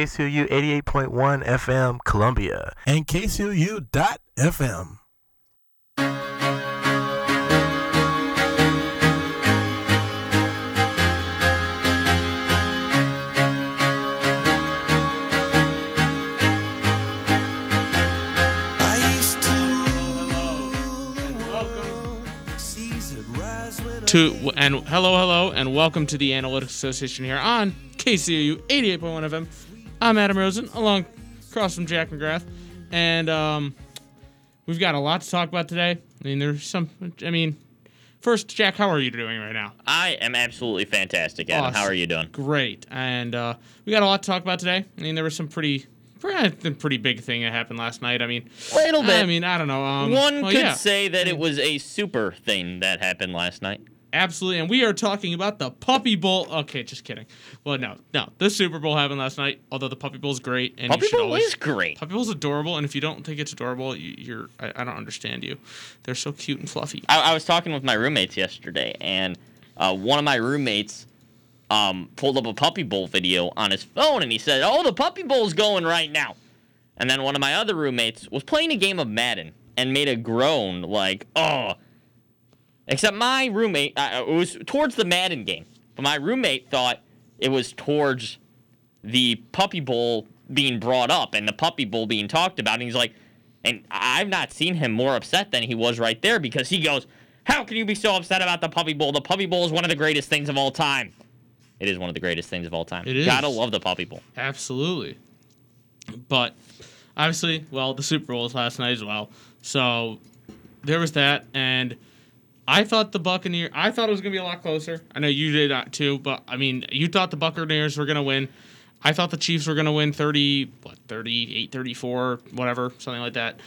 KCOU 88.1 FM Columbia and KCOU.FM. to and hello, hello, and welcome to the Analytics Association here on KCOU 88.1 FM. I'm Adam Rosen, along across from Jack McGrath, and um, we've got a lot to talk about today. I mean, there's some. I mean, first, Jack, how are you doing right now? I am absolutely fantastic, Adam. Awesome. How are you doing? Great, and uh, we got a lot to talk about today. I mean, there was some pretty. Pretty, pretty big thing that happened last night. I mean, Little bit. I mean, I don't know. Um, One well, could yeah. say that it was a super thing that happened last night. Absolutely, and we are talking about the Puppy Bowl. Okay, just kidding. Well, no, no, the Super Bowl happened last night. Although the Puppy Bowl is great, and Puppy Bowl always. is great. Puppy Bowl's adorable, and if you don't think it's adorable, you, you're I, I don't understand you. They're so cute and fluffy. I, I was talking with my roommates yesterday, and uh, one of my roommates um, pulled up a Puppy Bowl video on his phone, and he said, "Oh, the Puppy Bowl's going right now." And then one of my other roommates was playing a game of Madden and made a groan like, "Oh." Except my roommate, uh, it was towards the Madden game, but my roommate thought it was towards the Puppy Bowl being brought up and the Puppy Bowl being talked about. And he's like, and I've not seen him more upset than he was right there because he goes, How can you be so upset about the Puppy Bowl? The Puppy Bowl is one of the greatest things of all time. It is one of the greatest things of all time. It is. Gotta love the Puppy Bowl. Absolutely, but obviously, well, the Super Bowl was last night as well. So there was that, and I thought the Buccaneers. I thought it was gonna be a lot closer. I know you did that too, but I mean, you thought the Buccaneers were gonna win. I thought the Chiefs were gonna win 30, what, 38, 34, whatever, something like that.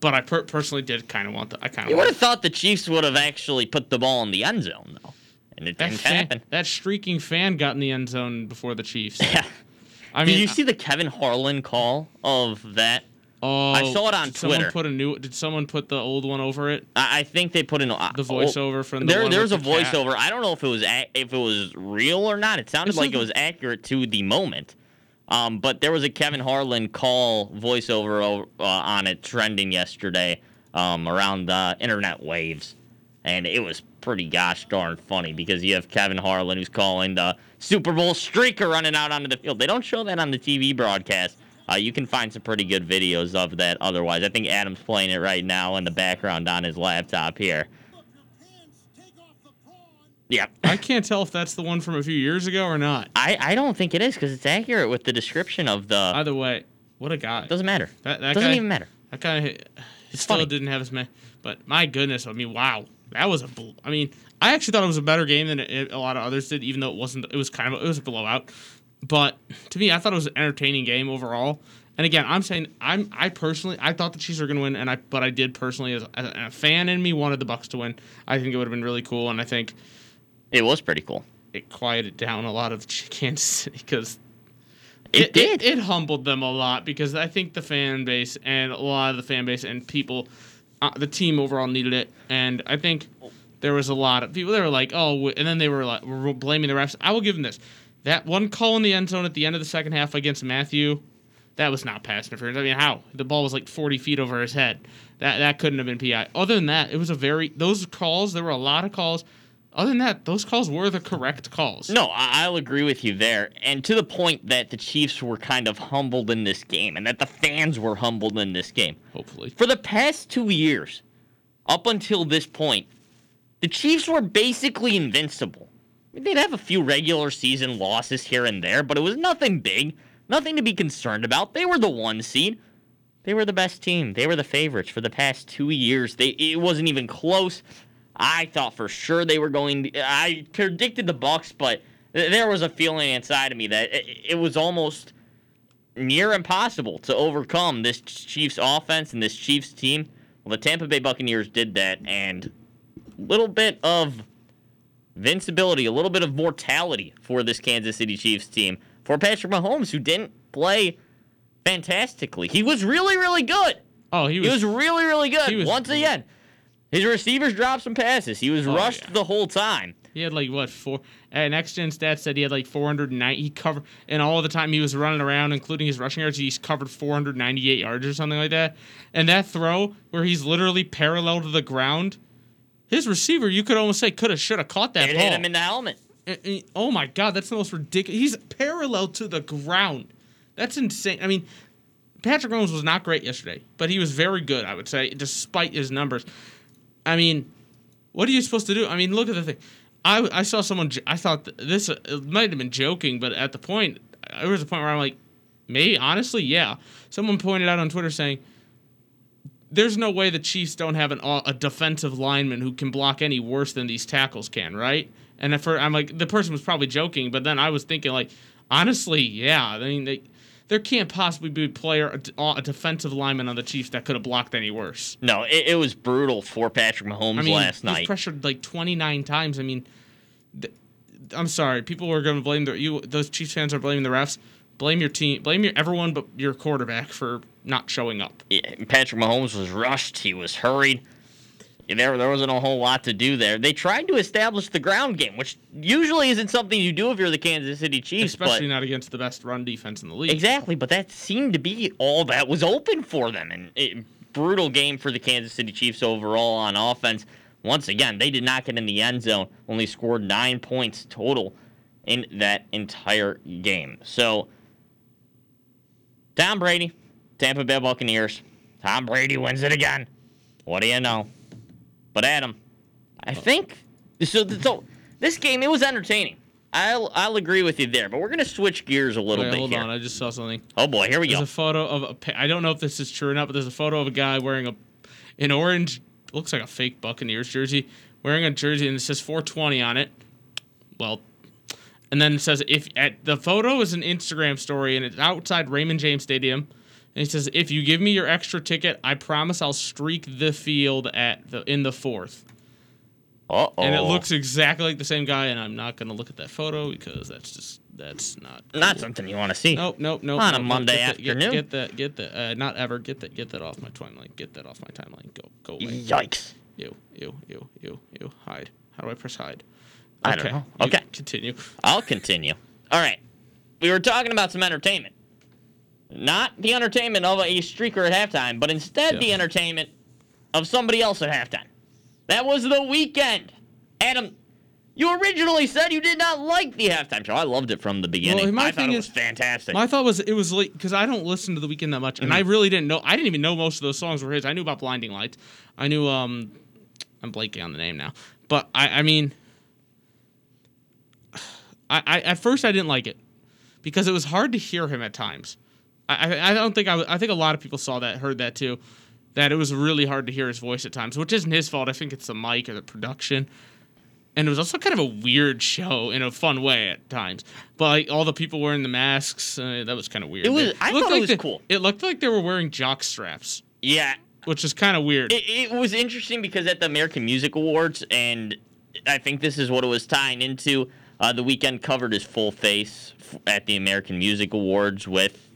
But I per- personally did kind of want the. I kind of. You would have thought the Chiefs would have actually put the ball in the end zone, though. And it that didn't fan, happen. that streaking fan got in the end zone before the Chiefs. Yeah. I mean, Did you see the Kevin Harlan call of that? Oh, I saw it on did Someone Twitter. put a new. Did someone put the old one over it? I, I think they put in uh, The voiceover from the there. one There's a the cat. voiceover. I don't know if it was a, if it was real or not. It sounded It's like like- it was accurate to the moment. Um, but there was a Kevin Harlan call voiceover uh, on it trending yesterday um, around the internet waves, and it was pretty gosh darn funny because you have Kevin Harlan who's calling the Super Bowl streaker running out onto the field. They don't show that on the TV broadcast. Uh, you can find some pretty good videos of that. Otherwise, I think Adam's playing it right now in the background on his laptop here. Yeah. I can't tell if that's the one from a few years ago or not. I, I don't think it is because it's accurate with the description of the. Either way, what a guy. doesn't matter. That, that doesn't guy, even matter. That guy, still funny. didn't have his man. But my goodness, I mean, wow, that was a. bl- I mean, I actually thought it was a better game than it, a lot of others did, even though it wasn't. It was kind of it was a blowout. But to me, I thought it was an entertaining game overall. And again, I'm saying I'm I personally I thought the Chiefs were going to win, and I but I did personally as, as a fan in me wanted the Bucks to win. I think it would have been really cool, and I think It was pretty cool. it quieted down a lot of Kansas City because It, did. It, humbled them a lot because I think the fan base and a lot of the fan base and people, uh, the team overall needed it, and I think there was a lot of people that were like, oh, and then they were like were blaming the refs. I will give them this: that one call in the end zone at the end of the second half against Mathieu. That was not pass interference. I mean, how the ball was like forty feet over his head. That that couldn't have been PI. Other than that, it was a very those calls. There were a lot of calls. Other than that, those calls were the correct calls. No, I'll agree with you there. And to the point that the Chiefs were kind of humbled in this game and that the fans were humbled in this game. Hopefully, For the past two years, up until this point, the Chiefs were basically invincible. I mean, They'd have a few regular season losses here and there, but it was nothing big, nothing to be concerned about. They were the one seed. They were the best team. They were the favorites for the past two years. They it wasn't even close. I thought for sure they were going. To, I predicted the Bucks, but th- there was a feeling inside of me that it, it was almost near impossible to overcome this Chiefs offense and this Chiefs team. Well, the Tampa Bay Buccaneers did that, and a little bit of invincibility, a little bit of mortality for this Kansas City Chiefs team. For Patrick Mahomes, who didn't play fantastically, he was really, really good. oh, he He was. was really, really good. was Once again, his receivers dropped some passes. He was Oh, rushed yeah. the whole time. He had like what four? And Next Gen Stats said he had like 490. He covered, and all the time he was running around, including his rushing yards, he's covered 498 yards or something like that. And that throw where he's literally parallel to the ground, his receiver, you could almost say could have should have caught that It ball. hit him in the helmet. And- and- oh my god, that's the most ridiculous. He's parallel to the ground. That's insane. I mean, Patrick Mahomes was not great yesterday, but he was very good, I would say, despite his numbers. I mean, what are you supposed to do? I mean, look at the thing. I, I saw someone. I thought this uh, it might have been joking, but at the point, there was a point where I'm like, maybe honestly, yeah. Someone pointed out on Twitter saying, "There's no way the Chiefs don't have an a defensive lineman who can block any worse than these tackles can, right?" And first, I'm like, the person was probably joking, but then I was thinking, like, honestly, yeah. I mean, they, there can't possibly be a player, a, a defensive lineman on the Chiefs that could have blocked any worse. No, it, it was brutal for Patrick Mahomes I mean, last he was night. pressured like 29 times. I mean, th- I'm sorry, people were going to blame the you. Those Chiefs fans are blaming the refs. Blame your team. Blame your everyone but your quarterback for not showing up. Yeah, Patrick Mahomes was rushed. He was hurried. There, there wasn't a whole lot to do there. They tried to establish the ground game, which usually isn't something you do if you're the Kansas City Chiefs. Especially but, not against the best run defense in the league. exactly, but that seemed to be all that was open for them. And it, brutal game for the Kansas City Chiefs overall on offense. Once again, they did not get in the end zone. Only scored nine points total in that entire game. So, Tom Brady, Tampa Bay Buccaneers. Tom Brady wins it again. What do you know? But Adam, I oh. think so. So this game it was entertaining. I'll I'll agree with you there. But we're gonna switch gears a little Wait, bit hold here. on, I just saw something. Oh boy, here we There's go. There's a photo of a. I don't know if this is true or not, but there's a photo of a guy wearing a an orange, looks like a fake Buccaneers jersey, wearing a jersey and it says 420 on it. Well, and then it says if at the photo is an Instagram story and it's outside Raymond James Stadium. And it says, "If you give me your extra ticket, I promise I'll streak the field at the in the fourth. Uh oh. And it looks exactly like the same guy. And I'm not gonna look at that photo because that's just that's not not something you want to see. Nope, nope, nope. On a Monday get that- get- afternoon? Get, that, get that. Uh, not ever. Get that, get that off my timeline. Get that off my timeline. Go, go away. Yikes. Ew, ew, ew, ew, ew. Hide. How do I press hide? I don't know. you Okay. Continue. I'll continue. All right. We were talking about some entertainment. Not the entertainment of a streaker at halftime, but instead Yeah. the entertainment of somebody else at halftime. That was the Weeknd. Adam, you originally said you did not like the halftime show. I loved it from the beginning. Well, my I thought it was fantastic. My thought was it was late because I don't listen to the Weeknd that much, and Mm-hmm. I really didn't know. I didn't even know most of those songs were his. I knew about Blinding Lights. I knew. Um, I'm blanking on the name now, but I. I mean, I, I at first I didn't like it because it was hard to hear him at times. I, I, don't think I, I think a lot of people saw that, heard that too, that it was really hard to hear his voice at times, which isn't his fault. I think it's the mic or the production. And it was also kind of a weird show in a fun way at times. But like all the people wearing the masks, uh, that was kind of weird. It was- They- I looked thought it like was they- cool. It looked like they were wearing jock straps, yeah, which is kind of weird. it, it was interesting because at the American Music Awards, and I think this is what it was tying into. Uh, the Weeknd covered his full face f- at the American Music Awards with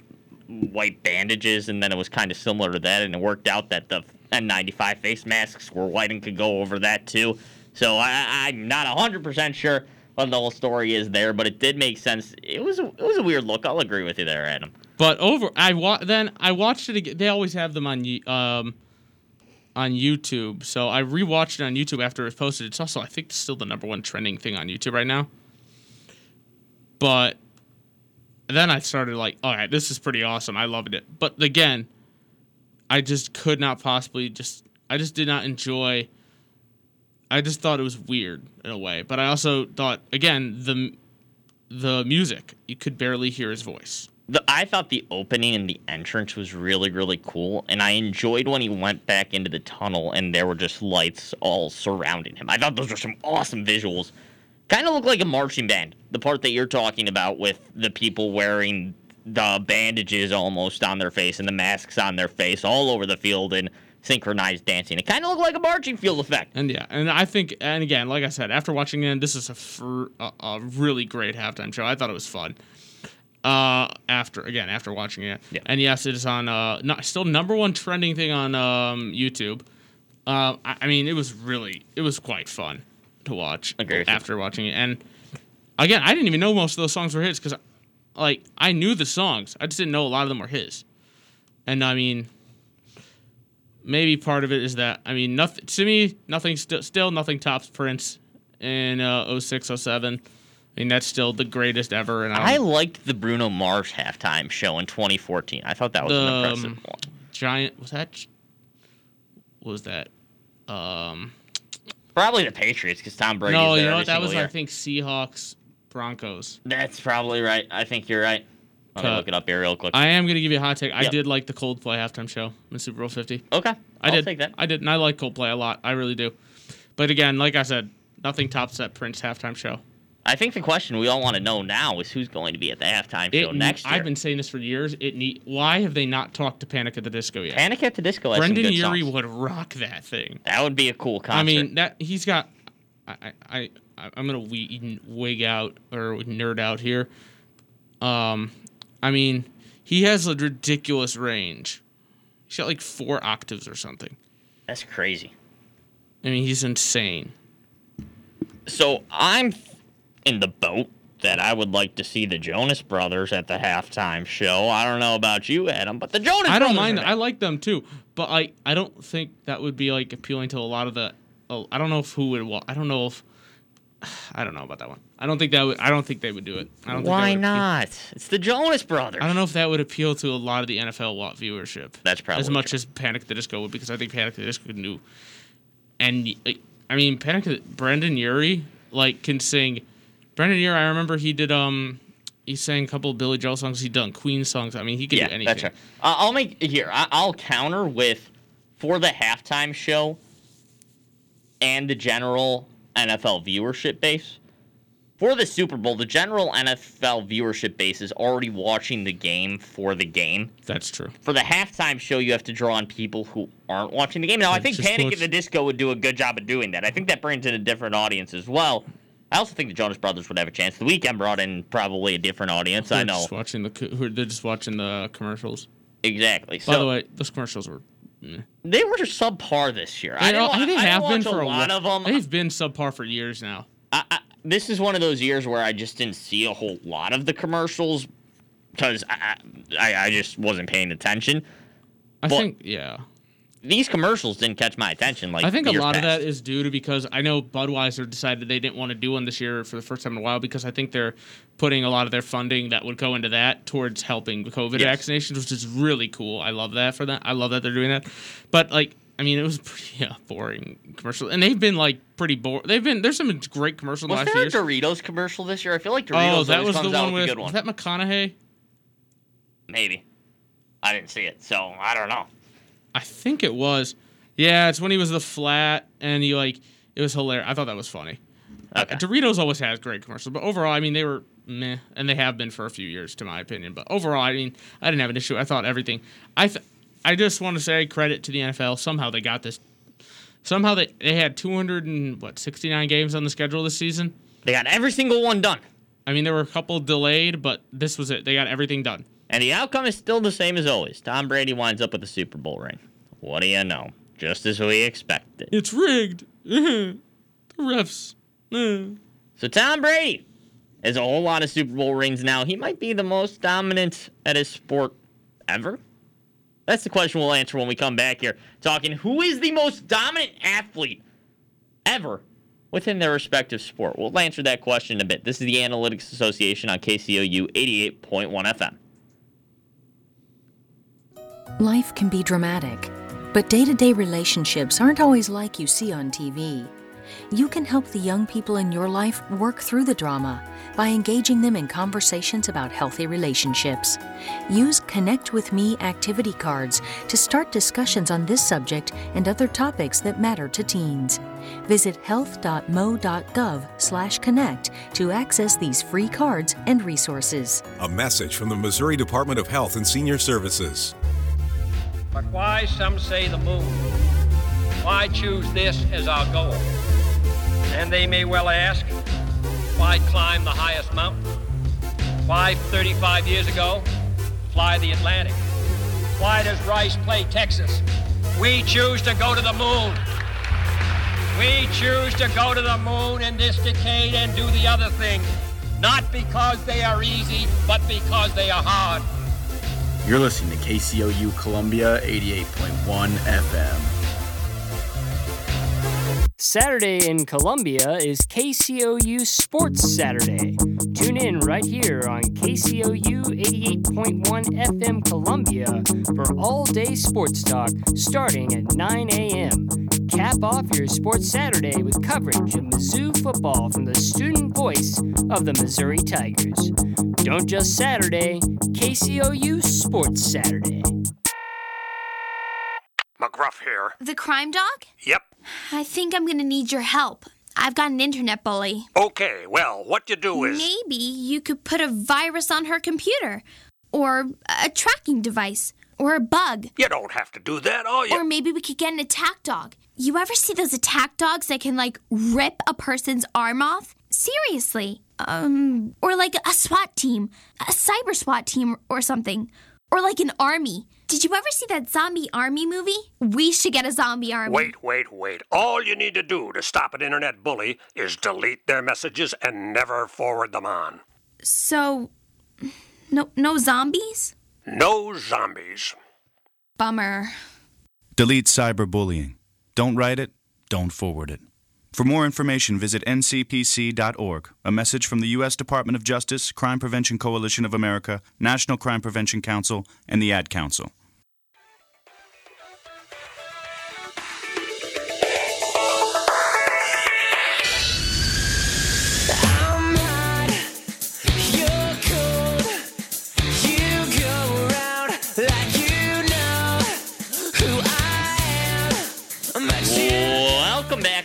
white bandages, and then it was kind of similar to that, and it worked out that the N95 face masks were white and could go over that too. So I, I'm not 100% sure what the whole story is there, but it did make sense. It was a, it was a weird look. I'll agree with you there, Adam. But over, I wa- then I watched it again. They always have them on um on YouTube, so I rewatched it on YouTube after it was posted. It's also I think still the number one trending thing on YouTube right now. But then I started like, all right, this is pretty awesome. I loved it. But again, I just could not possibly just. I just did not enjoy. I just thought it was weird in a way, but I also thought again the the music you could barely hear his voice. the, I thought the opening and the entrance was really, really cool, and I enjoyed when he went back into the tunnel and there were just lights all surrounding him. I thought those were some awesome visuals. Kind of looked like a marching band. The part that you're talking about with the people wearing the bandages almost on their face and the masks on their face all over the field and synchronized dancing. It kind of looked like a marching field effect. And yeah, and I think, and again, like I said, after watching it, this is a, fr- a, a really great halftime show. I thought it was fun. Uh, after again, after watching it, Yeah. and yes, it is on uh, not still number one trending thing on um YouTube. Uh, I, I mean, it was really, it was quite fun. To watch Agree with you. after watching it. And again, I didn't even know most of those songs were his because, like, I knew the songs. I just didn't know a lot of them were his. And I mean, maybe part of it is that I mean, nothing to me, nothing st- still nothing tops Prince in uh, 06, 07. I mean, that's still the greatest ever. And I I liked the Bruno Mars halftime show in 2014. I thought that was The, an impressive um, one. giant was that? Was that? Um, Probably the Patriots because Tom Brady. no, you know what? That was single I think Seahawks Broncos. That's probably right. I think you're right. Let me Cut. look it up here real quick. I am gonna give you a hot take. I Yep. did like the Coldplay halftime show in Super Bowl Fifty. okay, I I'll did. take that. I did, and I like Coldplay a lot. I really do. But again, like I said, nothing tops that Prince halftime show. I think the question we all want to know now is who's going to be at the halftime show It, next year. I've been saying this for years. It need. Why have they not talked to Panic at the Disco yet? Panic at the Disco. Has Brendon Urie would rock that thing. That would be a cool concert. I mean, that he's got. I I, I I'm gonna we, wig out or nerd out here. Um, I mean, he has a ridiculous range. He's got like four octaves or something. that's crazy. I mean, he's insane. So I'm in the boat that I would like to see the Jonas Brothers at the halftime show. I don't know about you, Adam, but the Jonas brothers. I don't Brothers mind. I like them too, but I I don't think that would be like appealing to a lot of the. Oh, I don't know if who would. wa- I don't know if. I don't know about that one. I don't think that would. I don't think they would do it. I don't. Why would appeal- not? It's the Jonas Brothers. I don't know if that would appeal to a lot of the NFL wa- viewership. That's probably as much true. as Panic at the Disco would, because I think Panic at the Disco knew. And I mean, Panic at Brendon Urie like can sing. Brendon Urie, I remember he did um, he sang a couple of Billy Joel songs. He done Queen songs. I mean, he could Yeah, do anything. that's right. Uh, I'll make here. I, I'll counter with for the halftime show and the general NFL viewership base. For the Super Bowl, the general NFL viewership base is already watching the game for the game. That's true. For the halftime show, you have to draw on people who aren't watching the game. Now, I think Panic watch- at the Disco would do a good job of doing that. I think that brings in a different audience as well. I also think the Jonas Brothers would have a chance. The Weeknd brought in probably a different audience. I know Just watching the they're just watching the commercials. exactly. So By the way, those commercials were. They were subpar this year. They, I, didn't, are- they I have been for a lot while. of them. They've been subpar for years now. I, I, this is one of those years where I just didn't see a whole lot of the commercials because I, I, I just wasn't paying attention. I Well, think yeah. These commercials didn't catch my attention. Like I think a years lot of that is due to because I know Budweiser decided they didn't want to do one this year for the first time in a while because I think they're putting a lot of their funding that would go into that towards helping the COVID Yes. vaccinations, which is really cool. I love that for that. I love that they're doing that. But like, I mean, it was pretty yeah, boring commercial, and they've been like pretty boring. They've been there's some great commercials the Was last there few a years. Doritos commercial this year? I feel like oh, Doritos Oh, that was the one with good one. was that McConaughey? Maybe. I didn't see it, so I don't know. I think it was. Yeah, it's when he was the flat and he like it was hilarious. I thought that was funny. Uh, Doritos always has great commercials, but overall, I mean, they were meh, and they have been for a few years, to my opinion. But overall, I mean, I didn't have an issue. I thought everything. I th- I just want to say credit to the NFL. Somehow they got this. Somehow they they had 200 and what 69 games on the schedule this season. They got every single one done. I mean, there were a couple delayed, but this was it. They got everything done. And the outcome is still the same as always. Tom Brady winds up with a Super Bowl ring. What do you know? Just as we expected. It's rigged. the refs. Eh. So Tom Brady has a whole lot of Super Bowl rings now. He might be the most dominant at his sport ever. That's the question we'll answer when we come back here. Talking who is the most dominant athlete ever within their respective sport. We'll answer that question in a bit. This is the Analytics Association on KCOU 88.1 FM. Life can be dramatic, but day to day relationships aren't always like you see on TV. You can help the young people in your life work through the drama by engaging them in conversations about healthy relationships. Use Connect with Me activity cards to start discussions on this subject and other topics that matter to teens. Visit health.mo.gov/connect to access these free cards and resources. A message from the Missouri Department of Health and Senior Services. But why, some say, the moon? Why choose this as our goal? And they may well ask, why climb the highest mountain? Why, 35 years ago, fly the Atlantic? Why does Rice play Texas? We choose to go to the moon. We choose to go to the moon in this decade and do the other things, not because they are easy, but because they are hard. You're listening to KCOU Columbia 88.1 FM. Saturday in Columbia is KCOU Sports Saturday. Tune in right here on KCOU 88.1 FM Columbia for all day sports talk starting at 9 a.m. Cap off your Sports Saturday with coverage of Mizzou football from the student voice of the Missouri Tigers. Don't just Saturday, KCOU Sports Saturday. McGruff here. The crime dog? Yep. I think I'm gonna need your help. I've got an internet bully. Okay, well, what you do is. Maybe you could put a virus on her computer, or a tracking device, or a bug. You don't have to do that, all you. Or maybe we could get an attack dog. You ever see those attack dogs that can, like, rip a person's arm off? Seriously. Um, or like a SWAT team, a cyber SWAT team or something. Or like an army. Did you ever see that zombie army movie? We should get a zombie army. Wait, wait, wait. All you need to do to stop an internet bully is delete their messages and never forward them on. So, no, no zombies? No zombies. Bummer. Delete cyberbullying. Don't write it, don't forward it. For more information, visit ncpc.org. A message from the U.S. Department of Justice, Crime Prevention Coalition of America, National Crime Prevention Council, and the Ad Council.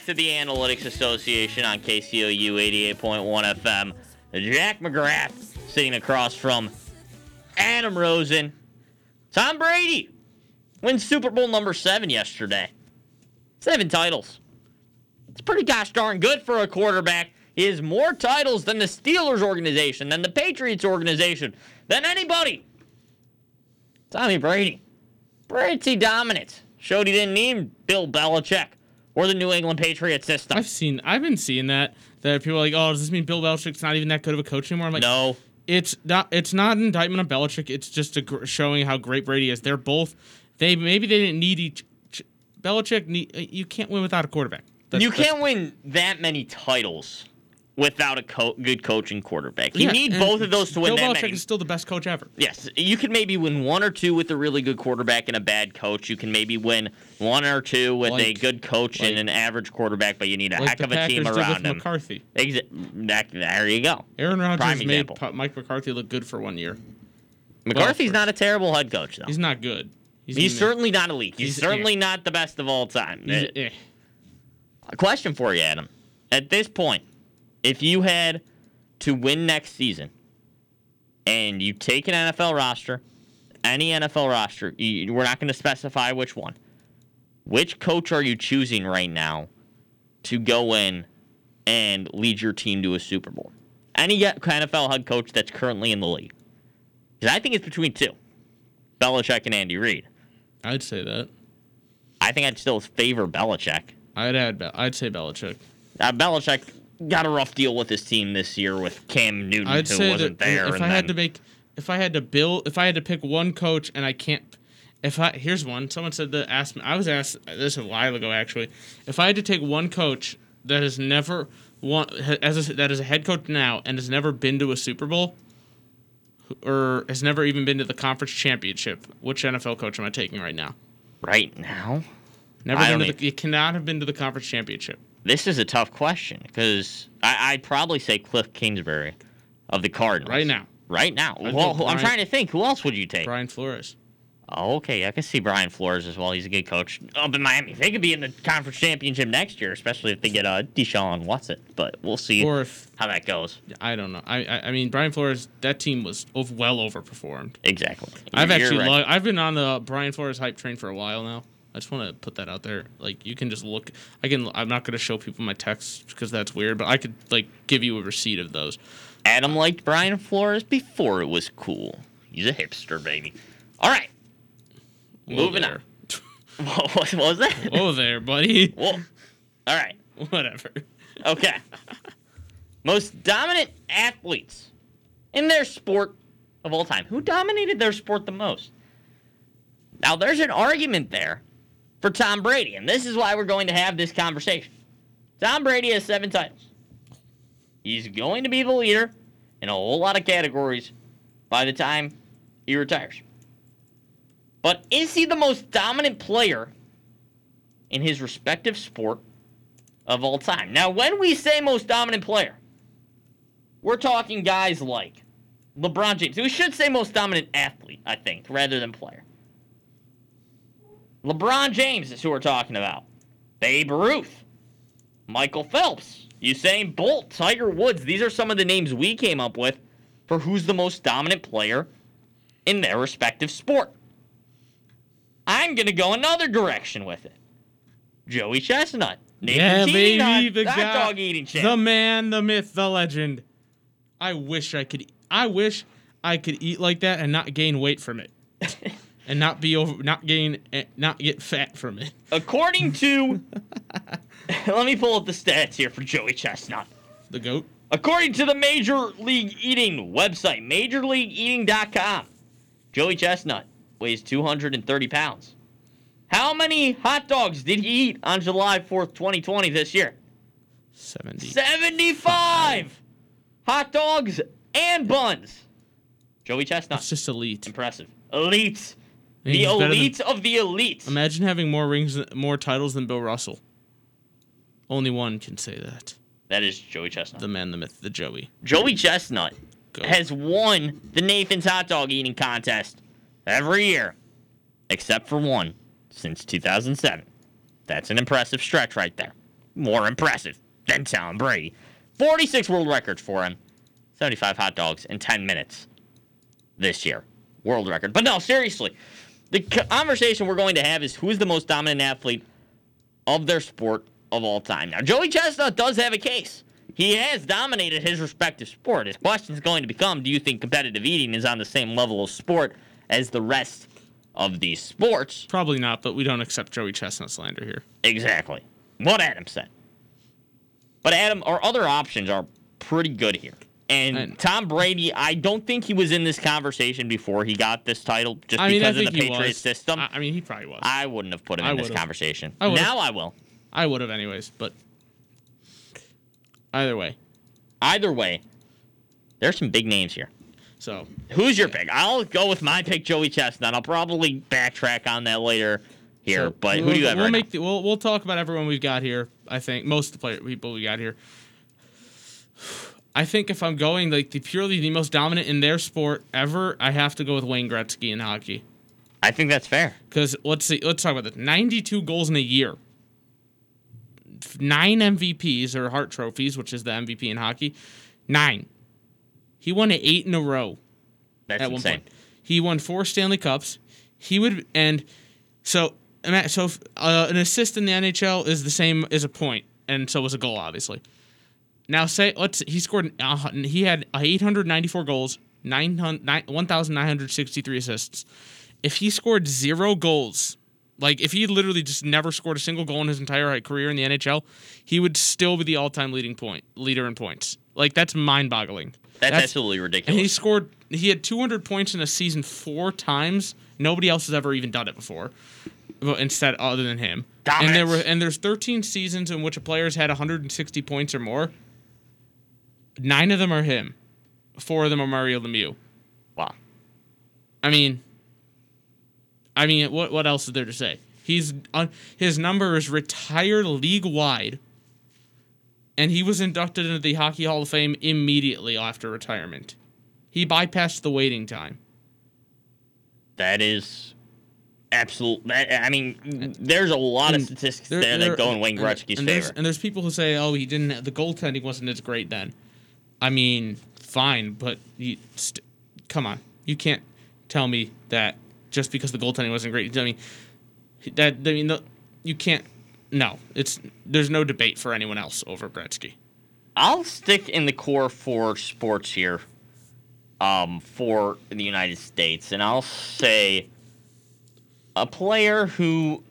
To the Analytics Association on KCOU 88.1 FM. Jack McGrath sitting across from Adam Rosen. Tom Brady wins Super Bowl number seven yesterday. Seven titles. It's pretty gosh darn good for a quarterback. He has more titles than the Steelers organization, than the Patriots organization, than anybody. Tommy Brady. Pretty dominant. Showed he didn't need Bill Belichick or the New England Patriot system. I've seen, I've been seeing that that people are like, oh, does this mean Bill Belichick's not even that good of a coach anymore? I'm like, no, it's not. It's not an indictment on Belichick. It's just a gr- showing how great Brady is. They're both. They maybe they didn't need each. ch- Belichick, need, you can't win without a quarterback. That's- you can't win that many titles without a co- good and quarterback. You Yeah, need both of those to win Bill that Belichick many. is still the best coach ever. Yes, you can maybe win one or two with a really good quarterback and a bad coach. You can maybe win one or two with a good coach and an average quarterback, but you need a Like heck of a Packers team around him. McCarthy. Exa- that, there you go. Aaron Prime Rodgers made example. Mike McCarthy look good for one year. McCarthy's Well, not a terrible head coach, though. He's not good. He's, the- certainly not elite. He's, He's- certainly yeah. not the best of all time. He's, eh. A question for you, Adam. At this point, if you had to win next season and you take an NFL roster, any NFL roster, you, we're not going to specify which one. Which coach are you choosing right now to go in and lead your team to a Super Bowl? Any NFL head coach that's currently in the league. Because I think it's between two Belichick and Andy Reid. I'd say that. I think I'd still favor Belichick. I'd add. I'd say Belichick. Uh, Belichick got a rough deal with his team this year with Cam Newton, I'd who wasn't there. if and I had to make, if I had to build, if I had to pick one coach, and I can't, if I here's one. Someone said that asked me. I was asked this a while ago actually. If I had to take one coach that has never won as a, that is a head coach now and has never been to a Super Bowl, or has never even been to the conference championship, which NFL coach am I taking right now? right now, Never been to the, you cannot have been to the conference championship. This is a tough question because I'd probably say Cliff Kingsbury of the Cardinals Right now. Right now, well, go I'm trying to think. Who else would you take? Brian Flores. Oh, okay, I can see Brian Flores as well. He's a good coach up in Miami. They could be in the conference championship next year, especially if they get uh, Deshaun Watson. But we'll see Or if how that goes. I don't know. I, I I mean Brian Flores. That team was well overperformed. Exactly. I've You're actually right. lo- I've been on the Brian Flores hype train for a while now. I just want to put that out there. Like you can just look. I can. I'm not going to show people my texts because that's weird. But I could like give you a receipt of those. Adam liked Brian Flores before it was cool. He's a hipster, baby. All right. Whoa Moving there. on. What, what was that? Whoa there, buddy. Well, All right. Whatever. Okay. Most dominant athletes in their sport of all time. Who dominated their sport the most? Now, there's an argument there for Tom Brady, and this is why we're going to have this conversation. Tom Brady has seven titles. He's going to be the leader in a whole lot of categories by the time he retires. But is he the most dominant player in his respective sport of all time? Now, when we say most dominant player, we're talking guys like LeBron James. We should say most dominant athlete, I think, rather than player. LeBron James is who we're talking about. Babe Ruth, Michael Phelps, Usain Bolt, Tiger Woods. These are some of the names we came up with for who's the most dominant player in their respective sport. I'm going to go another direction with it. Joey Chestnut. Nathan yeah, Teeny baby, hot- the guy, dog eating champ. the man, the myth, the legend. I wish I could. I wish I could eat like that and not gain weight from it, and not be over, not gain, eh, not get fat from it. According to, let me pull up the stats here for Joey Chestnut. The goat. According to the Major League Eating website, MajorLeagueEating.com, Joey Chestnut weighs 230 pounds. How many hot dogs did he eat on July 4th, 2020 this year? Seventy. 75 hot dogs and buns. Joey Chestnut. It's just elite. Impressive. Elite. And The better than- elite of the elite. Imagine having more rings, more titles than Bill Russell. Only one can say that. That is Joey Chestnut. The man, the myth, the Joey. Joey Chestnut has won the Nathan's hot dog eating contest every year, except for one since 2007. That's an impressive stretch right there. More impressive than Tom Brady. 46 world records for him. 75 hot dogs in 10 minutes this year. World record. But no, seriously, the conversation we're going to have is who's the most dominant athlete of their sport of all time. Now, Joey Chestnut does have a case. He has dominated his respective sport. His question is going to become do you think competitive eating is on the same level of sport as the rest of these sports? Probably not, but we don't accept Joey Chestnut slander here. Exactly. What Adam said. But Adam, our other options are pretty good here. And, Tom Brady, I don't think he was in this conversation before he got this title, just I mean, because of the think he Patriot was. system. I, I mean, he probably was. I wouldn't have put him I in this would've. conversation. I would've. now I will. I would have anyways, but either way. Either way, there's some big names here. So Who's your pick? I'll go with my pick, Joey Chestnut. I'll probably backtrack on that later here. So but who we'll, do you have we'll right make the, we'll we'll talk about everyone we've got here. I think most of the player, people we got here. I think if I'm going like the purely the most dominant in their sport ever, I have to go with Wayne Gretzky in hockey. I think that's fair. Because let's see, let's talk about this. 92 goals in a year, nine MVPs or Hart trophies, which is the MVP in hockey, nine. He won eight in a row. That's at one insane. point. He won four Stanley Cups. He would and so so uh, an assist in the NHL is the same as a point, and so was a goal, obviously. Now say let's he scored uh, he had 894 goals, 900 1,963 assists. If he scored zero goals, like if he literally just never scored a single goal in his entire career in the NHL, he would still be the all-time leading point leader in points. Like that's mind-boggling. That's, absolutely ridiculous. And he scored. He had 200 points in a season four times. Nobody else has ever even done it before. Well, instead, other than him. And there were and there's 13 seasons in which a player's had 160 points or more. Nine of them are him. Four of them are Mario Lemieux. Wow. I mean, I mean, what what else is there to say? He's uh, his number is retired league wide, and he was inducted into the Hockey Hall of Fame immediately after retirement. He bypassed the waiting time. That is absolute. that- I mean, there's a lot of statistics there- there, there- that go in Wayne Gretzky's and there's- favor. And there's people who say, "Oh, he didn't. The goaltending wasn't as great then." I mean, fine, but you, st- come on, you can't tell me that just because the goaltending wasn't great. I mean, that I mean, the, you can't. No, it's there's no debate for anyone else over Gretzky. I'll stick in the core for sports here, um, for the United States, and I'll say a player who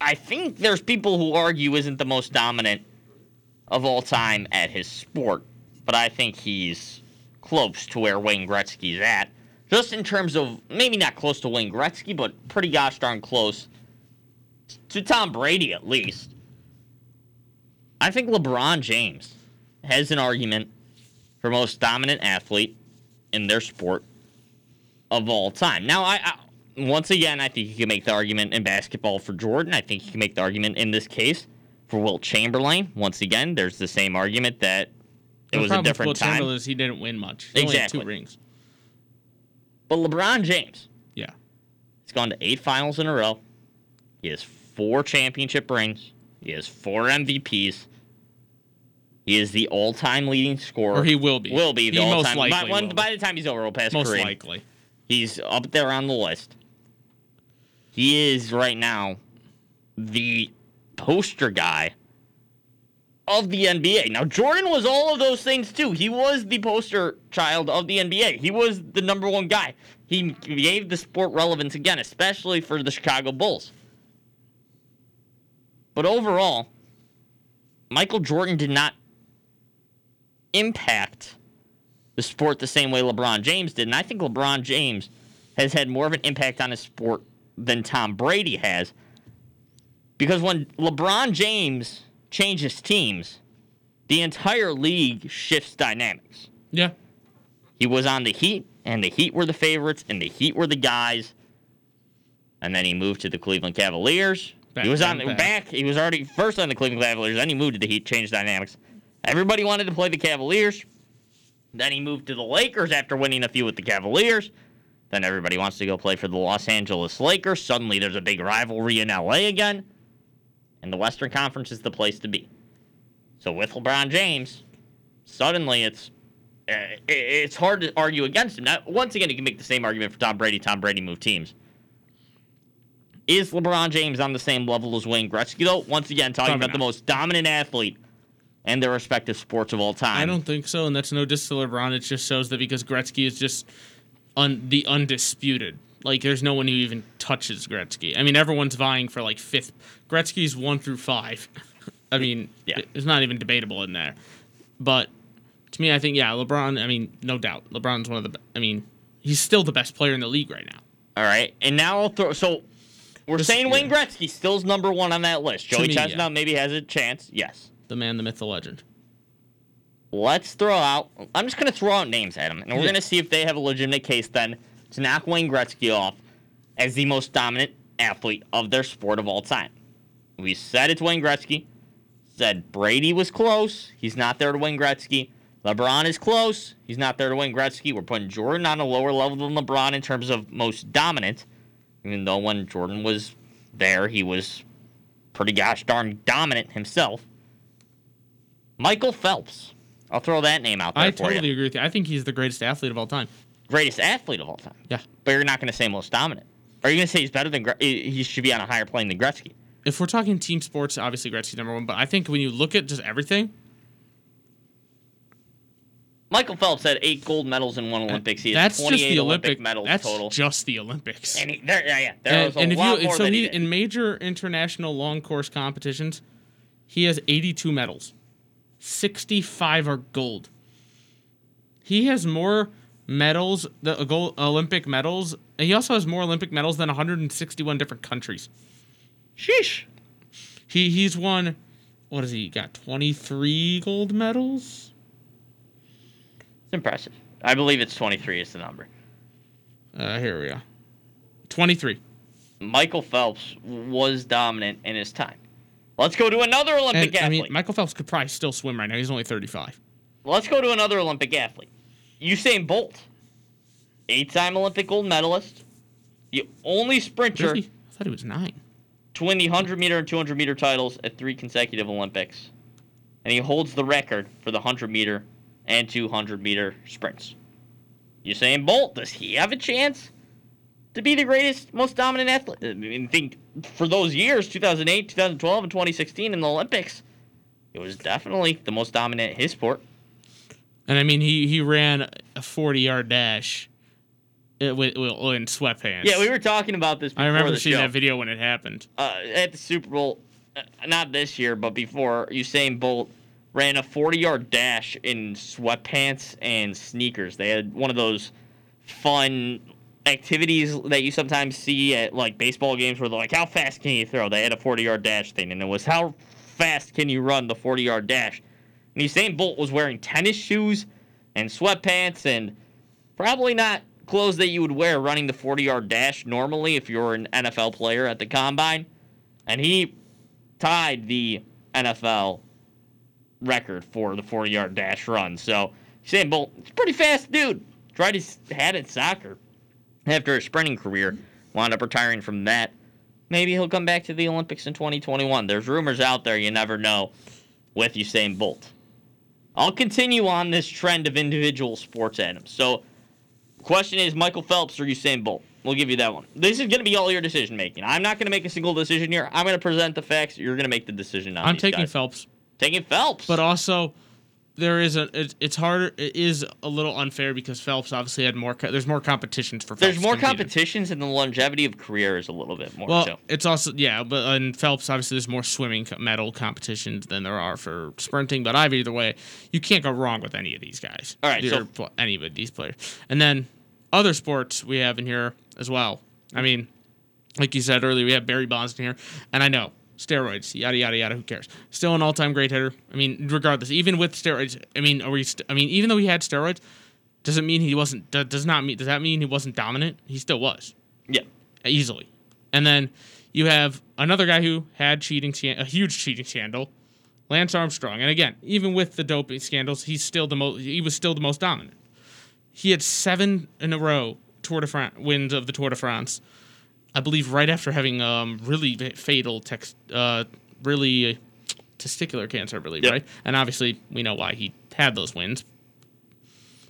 I think there's people who argue isn't the most dominant of all time at his sport, but I think he's close to where Wayne Gretzky's at. Just in terms of maybe not close to Wayne Gretzky, but pretty gosh darn close to Tom Brady at least. I think LeBron James has an argument for most dominant athlete in their sport of all time. Now, I, I once again, I think you can make the argument in basketball for Jordan. I think you can make the argument in this case for Wilt Chamberlain. Once again, there's the same argument that it The was a problem with different Wilt time. Chamberlain is he didn't win much. He Exactly. two rings. But LeBron James, Yeah. he's gone to eight finals in a row. He has four championship rings. He has four MVPs. He is the all-time leading scorer. Or he will be. Will be the all-time. by, when- by the time he's over, will pass Most Kareem. likely. He's up there on the list. He is right now the poster guy of the NBA. Now, Jordan was all of those things too. He was the poster child of the NBA. He was the number one guy. He gave the sport relevance again, especially for the Chicago Bulls. But overall, Michael Jordan did not impact the sport the same way LeBron James did. And I think LeBron James has had more of an impact on his sport than Tom Brady has. Because when LeBron James changes teams, the entire league shifts dynamics. Yeah. He was on the Heat, and the Heat were the favorites, and the Heat were the guys. And then he moved to the Cleveland Cavaliers. Back, he was on the back. back. He was already first on the Cleveland Cavaliers. Then he moved to the Heat, changed dynamics. Everybody wanted to play the Cavaliers. Then he moved to the Lakers after winning a few with the Cavaliers. Then everybody wants to go play for the Los Angeles Lakers. Suddenly there's a big rivalry in LA again. And the Western Conference is the place to be. So with LeBron James, suddenly it's uh, it's hard to argue against him. Now, once again, you can make the same argument for Tom Brady. Tom Brady moved teams. Is LeBron James on the same level as Wayne Gretzky, though? Once again, talking Probably about the most dominant athlete in their respective sports of all time. I don't think so, and that's no diss to LeBron. It just shows that because Gretzky is just un- the undisputed. Like, there's no one who even touches Gretzky. I mean, everyone's vying for like fifth. Gretzky's one through five. I mean, Yeah. it's not even debatable in there. But to me, I think yeah, LeBron. I mean, no doubt, LeBron's one of the. I mean, he's still the best player in the league right now. All right, and now I'll throw. So we're This- saying Wayne Gretzky still's number one on that list. To Joey me, Chestnut yeah. maybe has a chance. Yes. The man, the myth, the legend. Let's throw out. I'm just gonna throw out names at them, and we're Yeah. gonna see if they have a legitimate case then to knock Wayne Gretzky off as the most dominant athlete of their sport of all time. We said it's Wayne Gretzky. Said Brady was close. He's not there to Wayne Gretzky. LeBron is close. He's not there to Wayne Gretzky. We're putting Jordan on a lower level than LeBron in terms of most dominant. Even though when Jordan was there, he was pretty gosh darn dominant himself. Michael Phelps. I'll throw that name out there I totally you. agree with you. I think he's the greatest athlete of all time. Greatest athlete of all time. Yeah. But you're not going to say most dominant. Are you going to say he's better than he should be on a higher plane than Gretzky? If we're talking team sports, obviously Gretzky's number one. But I think when you look at just everything, Michael Phelps had eight gold medals in one uh, Olympics. He has that's 28 just the Olympic, Olympic medals That's total. just the Olympics. and he, there, yeah, yeah, there and, was a and if lot you more so that he, he in major international long course competitions, he has 82 medals. 65 are gold. He has more medals, the gold Olympic medals. And he also has more Olympic medals than 161 different countries. Sheesh. He he's won. What has he got? 23 gold medals. It's impressive. I believe it's 23 is the number. Uh, here we go. 23. Michael Phelps was dominant in his time. Let's go to another Olympic And, I mean, Michael Phelps could probably still swim right now. He's only 35. Let's go to another Olympic athlete. Usain Bolt, eight-time Olympic gold medalist, the only sprinter? I thought he was nine. to win the 100 meter and 200 meter titles at three consecutive Olympics. And he holds the record for the 100 meter and 200 meter sprints. Usain Bolt, does he have a chance to be the greatest, most dominant athlete? I mean, think for those years, 2008, 2012, and 2016 in the Olympics, it was definitely the most dominant his sport. And I mean, he he ran a 40 yard dash uh, with, with, in sweatpants. Yeah, we were talking about this. Before I remember seeing show. that video when it happened. uh, at the Super Bowl, uh, not this year, but before, Usain Bolt ran a 40 yard dash in sweatpants and sneakers. They had one of those fun activities that you sometimes see at like baseball games where they're like, How fast can you throw? They had a 40 yard dash thing, and it was how fast can you run the 40 yard dash? And Usain Bolt was wearing tennis shoes and sweatpants and probably not clothes that you would wear running the 40 yard dash normally if you're an NFL player at the combine. And he tied the NFL record for the 40 yard dash run. So Usain Bolt, he's pretty fast dude. Tried his hat in soccer after a sprinting career, wound up retiring from that. Maybe he'll come back to the Olympics in 2021. There's rumors out there, you never know, with Usain Bolt. I'll continue on this trend of individual sports, items. So, question is Michael Phelps or Usain Bolt? We'll give you that one. This is going to be all your decision making. I'm not going to make a single decision here. I'm going to present the facts. You're going to make the decision on I'm taking guys. Phelps. Taking Phelps. But also, there is a it, it's harder. It is a little unfair because Phelps obviously had more. co- There's more competitions for. Phelps There's more competing. competitions, and the longevity of career is a little bit more. Well, so. it's also yeah, but in Phelps obviously there's more swimming medal competitions than there are for sprinting. But either either way, you can't go wrong with any of these guys. All right, so- any of these players, and then other sports we have in here as well. I mean, like you said earlier, we have Barry Bonds in here, and I know steroids, yada yada yada. Who cares? Still an all-time great hitter. I mean, regardless, even with steroids, I mean, are we? St- I mean, even though he had steroids, doesn't mean he wasn't. do- Does not mean. Does that mean he wasn't dominant? He still was Yeah. easily. And then you have another guy who had cheating, a huge cheating scandal, Lance Armstrong. And again, even with the doping scandals, he's still the most. He was still the most dominant. He had seven in a row Tour de France wins of the Tour de France. I believe right after having um, really fatal text, uh, really testicular cancer, I believe, Yep. right? And obviously, we know why he had those wins.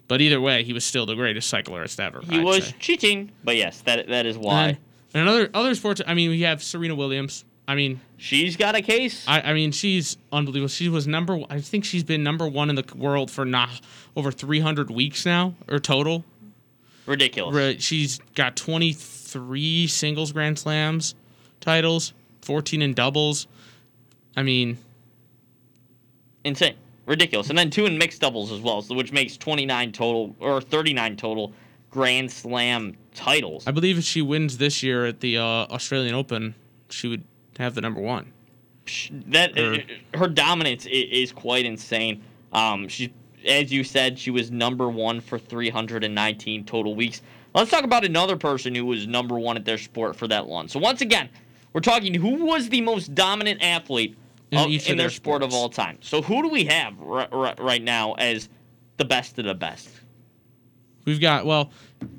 But either way, he was still the greatest cyclist ever. He I'd was say. cheating, but yes, that that is why. And, and other other sports, I mean, we have Serena Williams. I mean, she's got a case. I, I mean, she's unbelievable. She was number. I think she's been number one in the world for not over 300 weeks now, or total. Ridiculous. Re- She's got 23 singles Grand Slams titles, 14 in doubles. I mean, Insane. Ridiculous. And then two in mixed doubles as well, so which makes 29 total or 39 total Grand Slam titles. I believe if she wins this year at the uh, Australian Open, she would have the number one. That Or- uh, her dominance is quite insane. Um, she, as you said, she was number one for 319 total weeks. Let's talk about another person who was number one at their sport for that long. So once again, we're talking who was the most dominant athlete In of- in their their sport of all time. So who do we have r- r- right now as the best of the best? We've got well.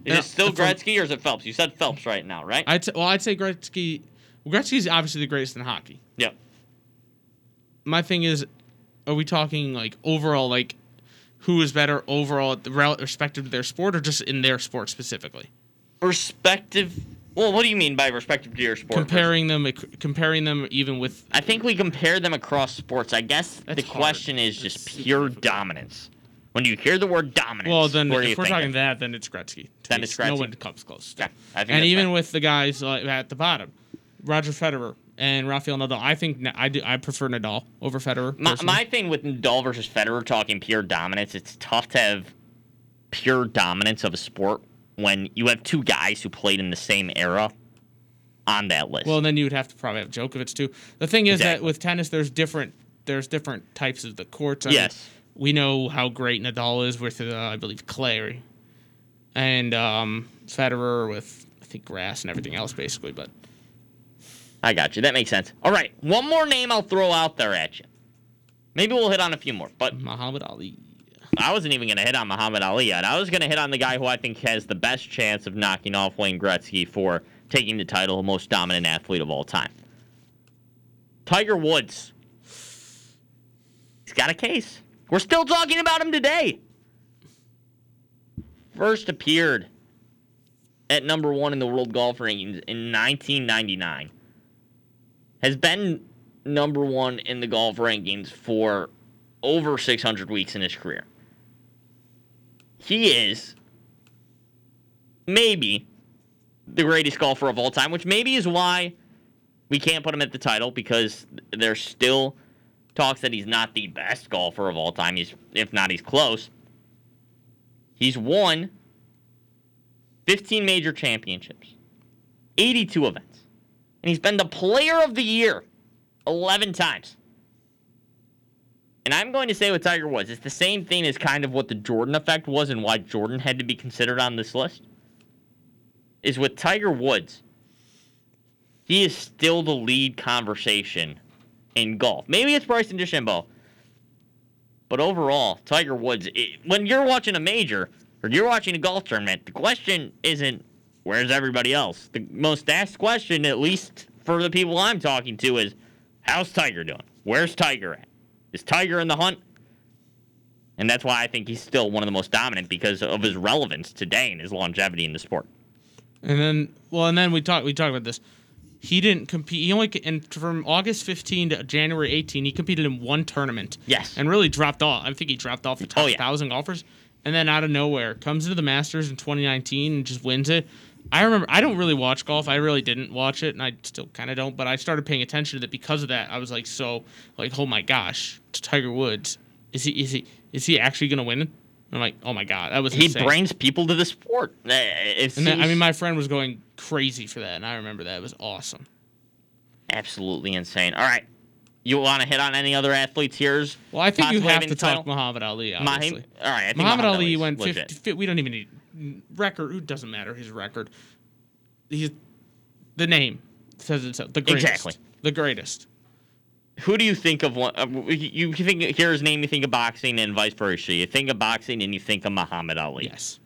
Is uh, it still Gretzky or is it Phelps? You said Phelps right now, right? I'd well, I'd say Gretzky. Gretzky's obviously the greatest in hockey. Yep. My thing is, are we talking like overall, like who is better overall, at the respective to their sport, or just in their sport specifically? Respective. Well, what do you mean by respective to your sport? Comparing them, comparing them even with. I think we compare them across sports. I guess That's the hard. question is just pure dominance. When you hear the word dominance, Well, then what are you if we're thinking? talking that, then it's Gretzky. Then me. it's No one comes close. Yeah, I think and even with the guys at the bottom, Roger Federer and Rafael Nadal, I think I do. I prefer Nadal over Federer. my, my thing with Nadal versus Federer talking pure dominance, it's tough to have pure dominance of a sport when you have two guys who played in the same era on that list. Well, then you would have to probably have Djokovic too. The thing is that with tennis, there's different there's different types of the courts. I mean, Yes. we know how great Nadal is with, uh, I believe, clay, and um, Federer with I think grass and everything else, basically. But I got you. That makes sense. All right, one more name I'll throw out there at you. Maybe we'll hit on a few more, but Muhammad Ali. I wasn't even going to hit on Muhammad Ali yet. I was going to hit on the guy who I think has the best chance of knocking off Wayne Gretzky for taking the title of most dominant athlete of all time. Tiger Woods. He's got a case. We're still talking about him today. First appeared at number one in the world golf rankings in 1999. Has been number one in the golf rankings for over 600 weeks in his career. He is maybe the greatest golfer of all time, which maybe is why we can't put him at the title because there's still talks that he's not the best golfer of all time. He's if not, he's close. He's won 15 major championships, 82 events, and he's been the player of the year 11 times. And I'm going to say with Tiger Woods, it's the same thing as kind of what the Jordan effect was and why Jordan had to be considered on this list. Is with Tiger Woods, he is still the lead conversation in golf. Maybe it's Bryson DeChambeau. But overall, Tiger Woods, it, when you're watching a major or you're watching a golf tournament, the question isn't where's everybody else? The most asked question, at least for the people I'm talking to, is how's Tiger doing? Where's Tiger at? Is Tiger in the hunt? And that's why I think he's still one of the most dominant because of his relevance today and his longevity in the sport. And then, well, and then we talked we talked about this. He didn't compete. He only and from August 15 to January 18, he competed in one tournament. Yes, and really dropped off. I think he dropped off the top Oh, yeah. thousand golfers, and then out of nowhere comes into the Masters in 2019 and just wins it. I remember I don't really watch golf. I really didn't watch it, and I still kind of don't. But I started paying attention to that because of that. I was like, so like, oh my gosh, Tiger Woods is he is he is he actually gonna win? And I'm like, oh my god, that was He insane. brings people to the sport. Uh, It And then, I mean, my friend was going crazy for that, and I remember that. It was awesome. absolutely insane. All right. You want to hit on any other athletes here? Well, I think you have to talk Muhammad Ali. Mahim- Obviously. all right, I think Muhammad, Muhammad Ali went legit. 50, We don't even need record. Who doesn't matter his record? He's the name says it. The greatest. Exactly. The greatest. Who do you think of? One, uh, you you think hear his name, you think of boxing, and vice versa. You think of boxing, and you think of Muhammad Ali. Yes.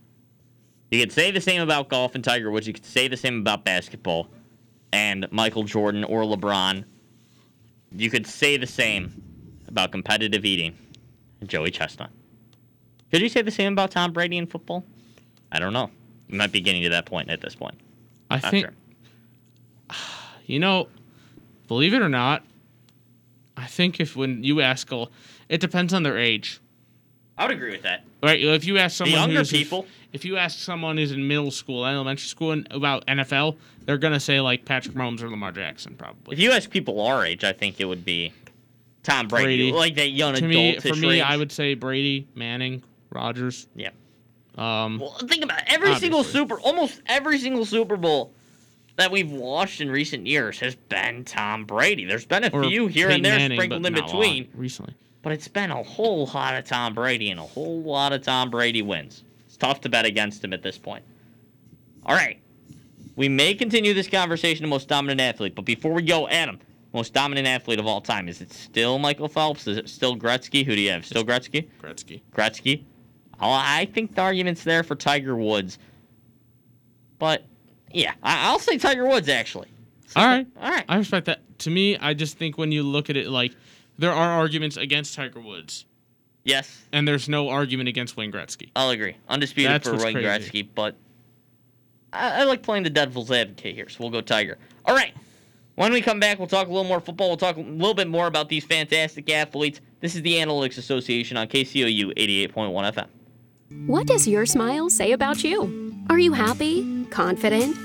You could say the same about golf and Tiger Woods. You could say the same about basketball and Michael Jordan or LeBron. You could say the same about competitive eating Joey Chestnut. Could you say the same about Tom Brady in football? I don't know. You might be getting to that point at this point. I Not think. sure. You know, believe it or not, I think if when you ask, it depends on their age. I would agree with that. Right. If you ask The someone younger who's people. if, you ask someone who's in middle school, elementary school, about NFL, they're gonna say like Patrick Mahomes or Lamar Jackson, probably. If you ask people our age, I think it would be Tom Brady, like that young to me, adult. for me, I would say Brady, Manning, Rodgers. Yeah. Um, Well, think about it. every single Super, almost every single Super Bowl that we've watched in recent years has been Tom Brady. There's been a few here Peyton and there Manning, sprinkled in between, recently. But it's been a whole lot of Tom Brady and a whole lot of Tom Brady wins. It's tough to bet against him at this point. All right, we may continue this conversation of most dominant athlete, but before we go, Adam, most dominant athlete of all time, is it still Michael Phelps? Is it still Gretzky? Who do you have? Still Gretzky? Gretzky. Gretzky. Oh, I think the argument's there for Tiger Woods. But yeah, I- I'll say Tiger Woods actually. All right. All right. I respect that. To me, I just think when you look at it, like there are arguments against Tiger Woods, Yes, and there's no argument against Wayne Gretzky. I'll agree. Undisputed That's for Wayne crazy. Gretzky, but I-, I like playing the devil's advocate here, so we'll go Tiger. All right. When we come back, we'll talk a little more football. We'll talk a little bit more about these fantastic athletes. This is the Analytics Association on KCOU 88.1 FM. What does your smile say about you? Are you happy, confident,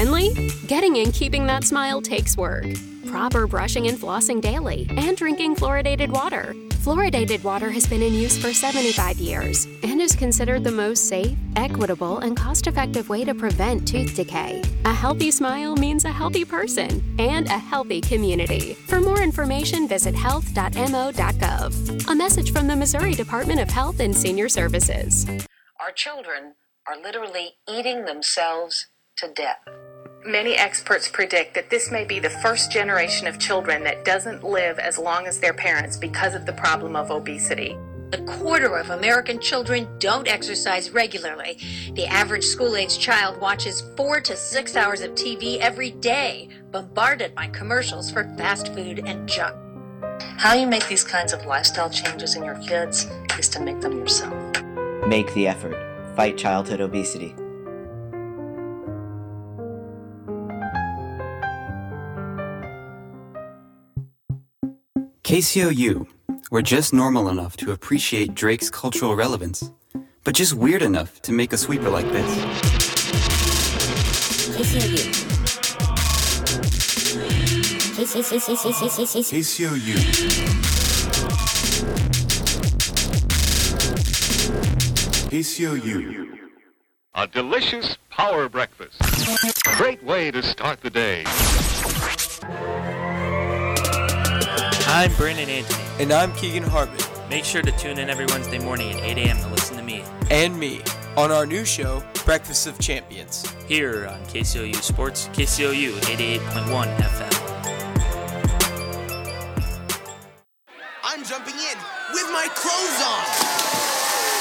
friendly? Getting and keeping that smile takes work. Proper brushing and flossing daily, and drinking fluoridated water. Fluoridated water has been in use for 75 years and is considered the most safe, equitable, and cost effective way to prevent tooth decay. A healthy smile means a healthy person and a healthy community. For more information, visit health.mo.gov. A message from the Missouri Department of Health and Senior Services. Our children are literally eating themselves to death. Many experts predict that this may be the first generation of children that doesn't live as long as their parents because of the problem of obesity. A quarter of American children don't exercise regularly. The average school age child watches four to six hours of TV every day, bombarded by commercials for fast food and junk. How you make these kinds of lifestyle changes in your kids is to make them yourself. Make the effort. Fight childhood obesity. KCOU, we're just normal enough to appreciate Drake's cultural relevance, but just weird enough to make a sweeper like this. KCOU. KCOU. KCOU. A delicious power breakfast. Great way to start the day. I'm Brandon Anthony. And I'm Keegan Hartman. Make sure to tune in every Wednesday morning at 8 a.m. to listen to me. And me on our new show, Breakfast of Champions. Here on KCOU Sports, KCOU 88.1 FM. I'm jumping in with my clothes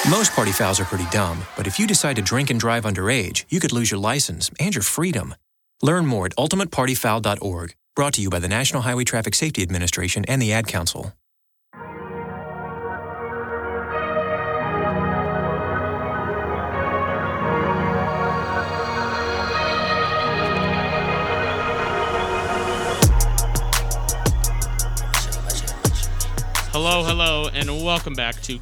on. Most party fouls are pretty dumb, but if you decide to drink and drive underage, you could lose your license and your freedom. Learn more at ultimatepartyfoul.org. Brought to you by the National Highway Traffic Safety Administration and the Ad Council. Hello, hello, and welcome back to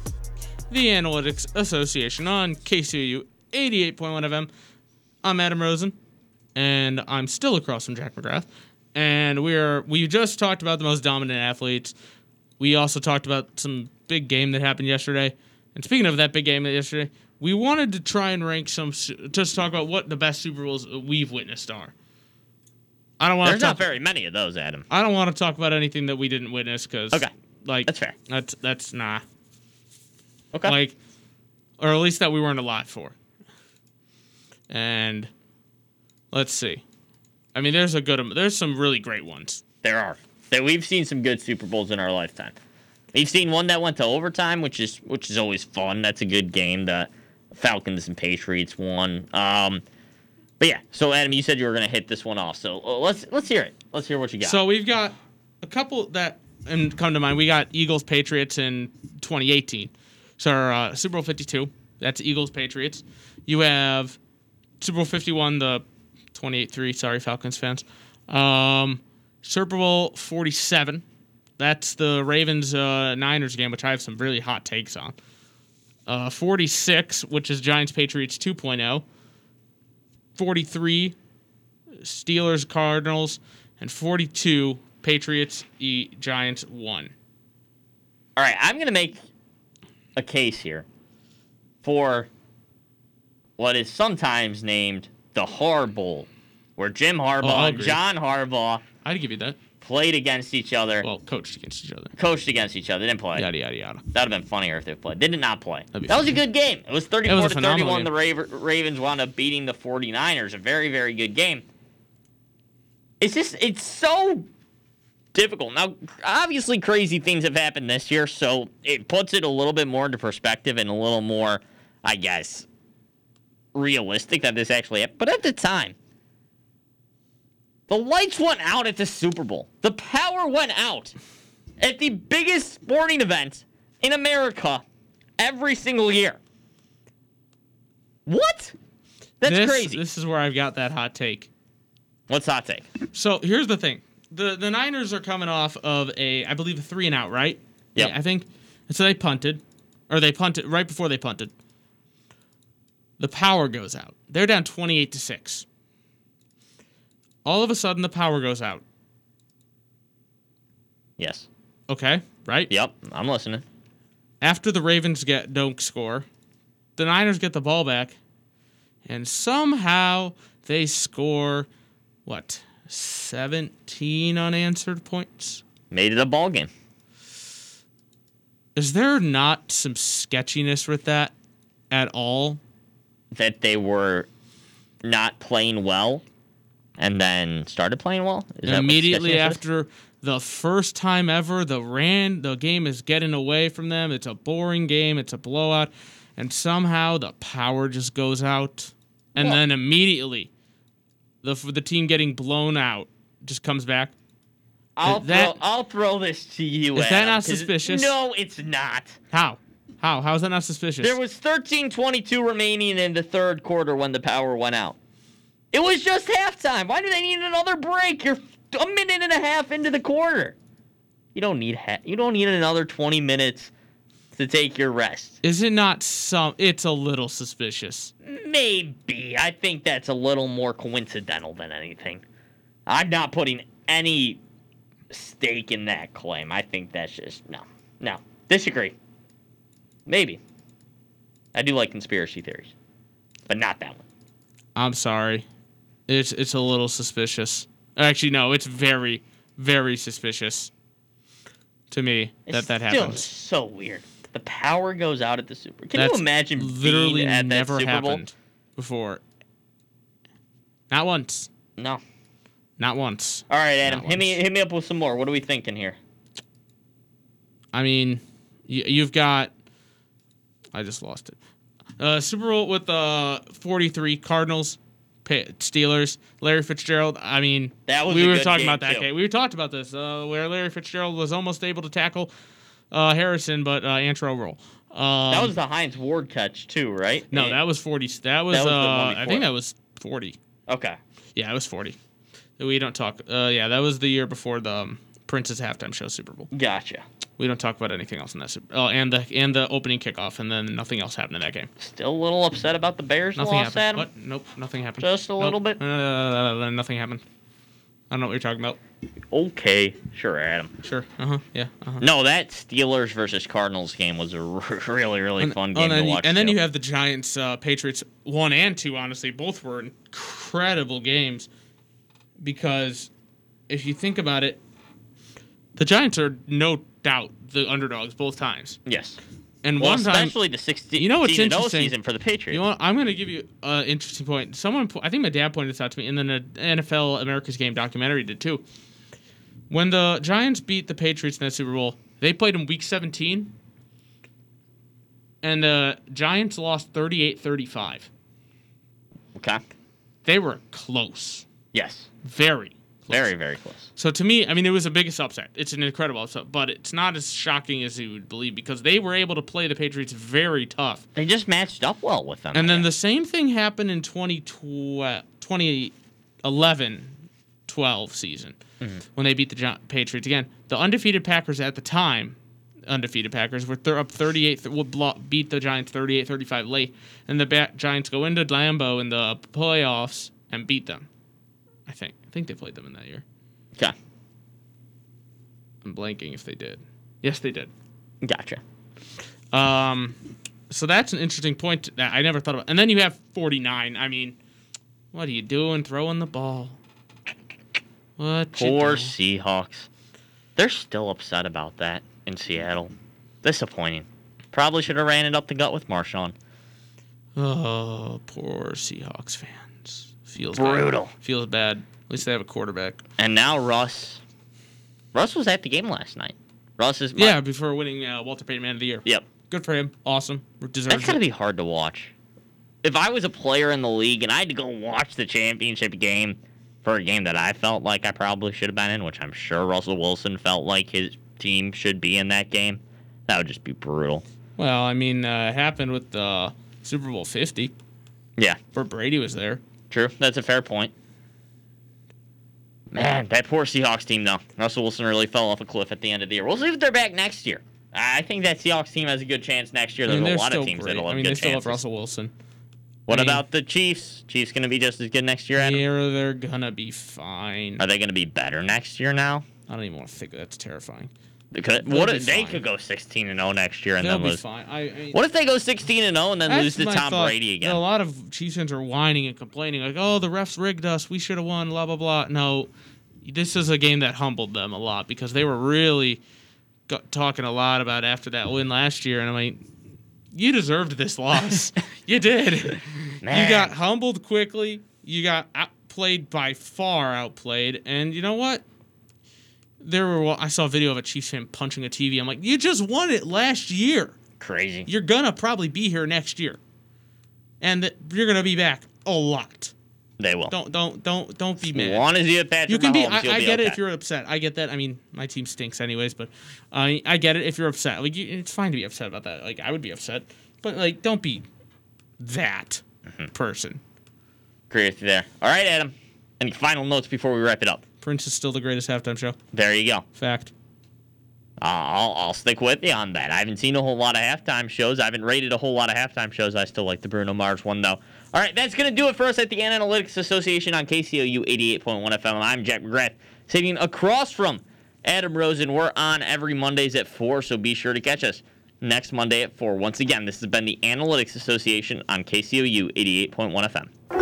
the Analytics Association on KCOU 88.1 FM. I'm Adam Rosen, and I'm still across from Jack McGrath. And we are we just talked about the most dominant athletes. We also talked about some big game that happened yesterday. And speaking of that big game yesterday, we wanted to try and rank some just talk about what the best Super Bowls we've witnessed are. I don't want. There's to not very many of those, Adam. I don't want to talk about anything that we didn't witness because Okay. like That's fair. That's that's nah. Okay. Like, or at least that we weren't alive for. And let's see. I mean, there's a good. There's some really great ones. There are. That we've seen some good Super Bowls in our lifetime. We've seen one that went to overtime, which is which is always fun. That's a good game. The Falcons and Patriots won. Um, but yeah, so Adam, you said you were going to hit this one off. So uh, let's let's hear it. Let's hear what you got. So we've got a couple that and come to mind. We got Eagles Patriots in 2018. So uh, Super Bowl 52. That's Eagles Patriots. You have Super Bowl 51, the 28-3. Sorry, Falcons fans. Um, Super Bowl 47. That's the Ravens uh, Niners game, which I have some really hot takes on. Uh, 46, which is Giants Patriots 2.0. 43, Steelers Cardinals, and 42 Patriots e Giants 1. All right, I'm going to make a case here for what is sometimes named the Harbaugh, where Jim Oh, Harbaugh and. John Harbaugh I'd give you that. played against each other. Well, coached against each other. Coached against each other. They didn't play. Yada, yada, yada. That would have been funnier if they played. They did not play. That'd That was a good game. It was It 34 was to phenomenal 31. The Ravens wound up beating the 49ers. A very, very good game. It's just, it's so difficult. Now, obviously, crazy things have happened this year, so it puts it a little bit more into perspective and a little more, I guess, realistic that this actually happened. But at the time, the lights went out at the Super Bowl. The power went out at the biggest sporting event in America every single year. What? That's This- crazy. This is where I've got that hot take. What's hot take? So here's the thing: the the Niners are coming off of a, I believe, a three and out, right? Yep. Yeah, I think. So they punted, or they punted right before they punted. The power goes out. They're down twenty-eight to six. All of a sudden, the power goes out. Yes. Okay, right? Yep, I'm listening. After the Ravens get don't score, the Niners get the ball back, and somehow they score what seventeen unanswered points. Made it a ball game. Is there not some sketchiness with that at all? That they were not playing well and then started playing well? Is Immediately is? after the first time ever, the ran the game is getting away from them. It's a boring game. It's a blowout, and somehow the power just goes out, and then immediately, the the team getting blown out just comes back. I'll, that- throw, I'll throw this to you. Is that not suspicious? No, it's not. How? How? How is that not suspicious? There was 13:22 remaining in the third quarter when the power went out. It was just halftime. Why do they need another break? You're a minute and a half into the quarter. You don't need ha- you don't need another 20 minutes to take your rest. Is it not some? It's a little suspicious. Maybe. I think that's a little more coincidental than anything. I'm not putting any stake in that claim. I think that's just no, no. Disagree. Maybe. I do like conspiracy theories, but not that one. I'm sorry. It's it's a little suspicious. Actually, no. It's very very suspicious to me It's that that happens. So weird. The power goes out at the Super. Can That's you imagine literally being at never that Super Bowl? happened before. Not once. No. Not once. All right, Adam, Not hit me hit me up with some more. What are we thinking here? I mean, you, you've got. I just lost it. Uh, Super Bowl with uh, 43 Cardinals, Steelers, Larry Fitzgerald. I mean, That was we were talking about that too. game. We talked about this uh, where Larry Fitzgerald was almost able to tackle uh, Harrison, but uh, Antrel Rolle. Um, that was the Hines Ward catch too, right? no, And- that was 40. That was, That was uh, I think that was 40. Okay. Yeah, it was 40. We don't talk. Uh, yeah, that was the year before the um, Prince's halftime show Super Bowl. Gotcha. We don't talk about anything else in that Super. Oh, and the and the opening kickoff, and then nothing else happened in that game. Still a little upset about the Bears Nothing loss, happened. Adam. What? Nope, nothing happened. Just a Nope. little bit? Uh, nothing happened. I don't know what you're talking about. Okay, sure, Adam. Sure. Uh huh. Yeah. Uh-huh. No, that Steelers versus Cardinals game was a really, really And- fun oh, game and then, to you, watch. and then too. you have the Giants, uh, Patriots one and two. Honestly, both were incredible games because if you think about it, the Giants are no doubt the underdogs both times. Yes. And well, one time, especially the 16 you know what's interesting? season for the Patriots. You know, what? I'm going to give you an interesting point. Someone, I think my dad pointed this out to me, and then uh, the NFL America's Game documentary did too. When the Giants beat the Patriots in that Super Bowl, they played in Week 17, and the Giants lost 38-35. Okay. They were close, Yes. very. Very, very close. So to me, I mean, it was the biggest upset. It's an incredible upset, but it's not as shocking as you would believe because they were able to play the Patriots very tough. They just matched up well with them. And then the same thing happened in 2012, 2011 12 season Mhm. when they beat the Patriots again. The undefeated Packers at the time, undefeated Packers, were th- up 38, th- would blo- beat the Giants 38 35 late. And the ba- Giants go into Lambeau in the playoffs and beat them. I think. I think they played them in that year. Okay. I'm blanking if they did. Yes, they did. Gotcha. Um, so that's an interesting point that I never thought about. And then you have 49. I mean, what are you doing throwing the ball? What? Poor? Seahawks. They're still upset about that in Seattle. Disappointing. Probably should have ran it up the gut with Marshawn. Oh, poor Seahawks fans. Feels Brutal. Bad. Feels bad. At least they have a quarterback. And now Russ. Russ was at the game last night. Russ is my, Yeah, before winning uh, Walter Payton Man of the Year. Yep. Good for him. Awesome. Deserves That's gotta be hard to watch. If I was a player in the league and I had to go watch the championship game for a game that I felt like I probably should have been in, which I'm sure Russell Wilson felt like his team should be in that game, that would just be brutal. Well, I mean, uh, it happened with the Super Bowl 50. Yeah. Where Brady was there. True. That's a fair point. Man, that poor Seahawks team, though. Russell Wilson really fell off a cliff at the end of the year. We'll see if they're back next year. I think that Seahawks team has a good chance next year. I There's mean, a lot of teams great. that'll have I mean, good they still chances. have Russell Wilson. What I mean- about the Chiefs? Chiefs going to be just as good next year, Adam? Yeah, they're gonna be fine. Are they going to be better next year now? I don't even want to think that's terrifying. What if they fine. could go 16 and 0 next year and They'll then be lose? fine. I, I What if they go 16 and 0 and then lose to Tom thought. Brady again? A lot of Chiefs fans are whining and complaining, like, "Oh, the refs rigged us. We should have won." Blah blah blah. No, this is a game that humbled them a lot because they were really got, talking a lot about after that win last year, and I'm like, "You deserved this loss. you did. You got humbled quickly. You got outplayed by far outplayed, and you know what?" There were. I saw a video of a Chiefs fan punching a TV. I'm like, "You just won it last year." Crazy. You're gonna probably be here next year, and th- you're gonna be back a lot. They will. Don't don't don't don't be mad. As long as you have Patrick you can be. Mahomes, I, I be get it if you're upset. I get that. I mean, my team stinks anyways, but I I get it if you're upset. Like you, it's fine to be upset about that. Like I would be upset, but like don't be that Mm-hmm. person. Agree with you there. All right, Adam. Any final notes before we wrap it up? Prince is still the greatest halftime show. There you go. Fact. I'll, I'll stick with you on that. I haven't seen a whole lot of halftime shows. I haven't rated a whole lot of halftime shows. I still like the Bruno Mars one, though. All right, that's going to do it for us at the Analytics Association on KCOU 88.1 FM. I'm Jack McGrath, sitting across from Adam Rosen. We're on every Mondays at 4, so be sure to catch us next Monday at 4. Once again, this has been the Analytics Association on KCOU 88.1 FM.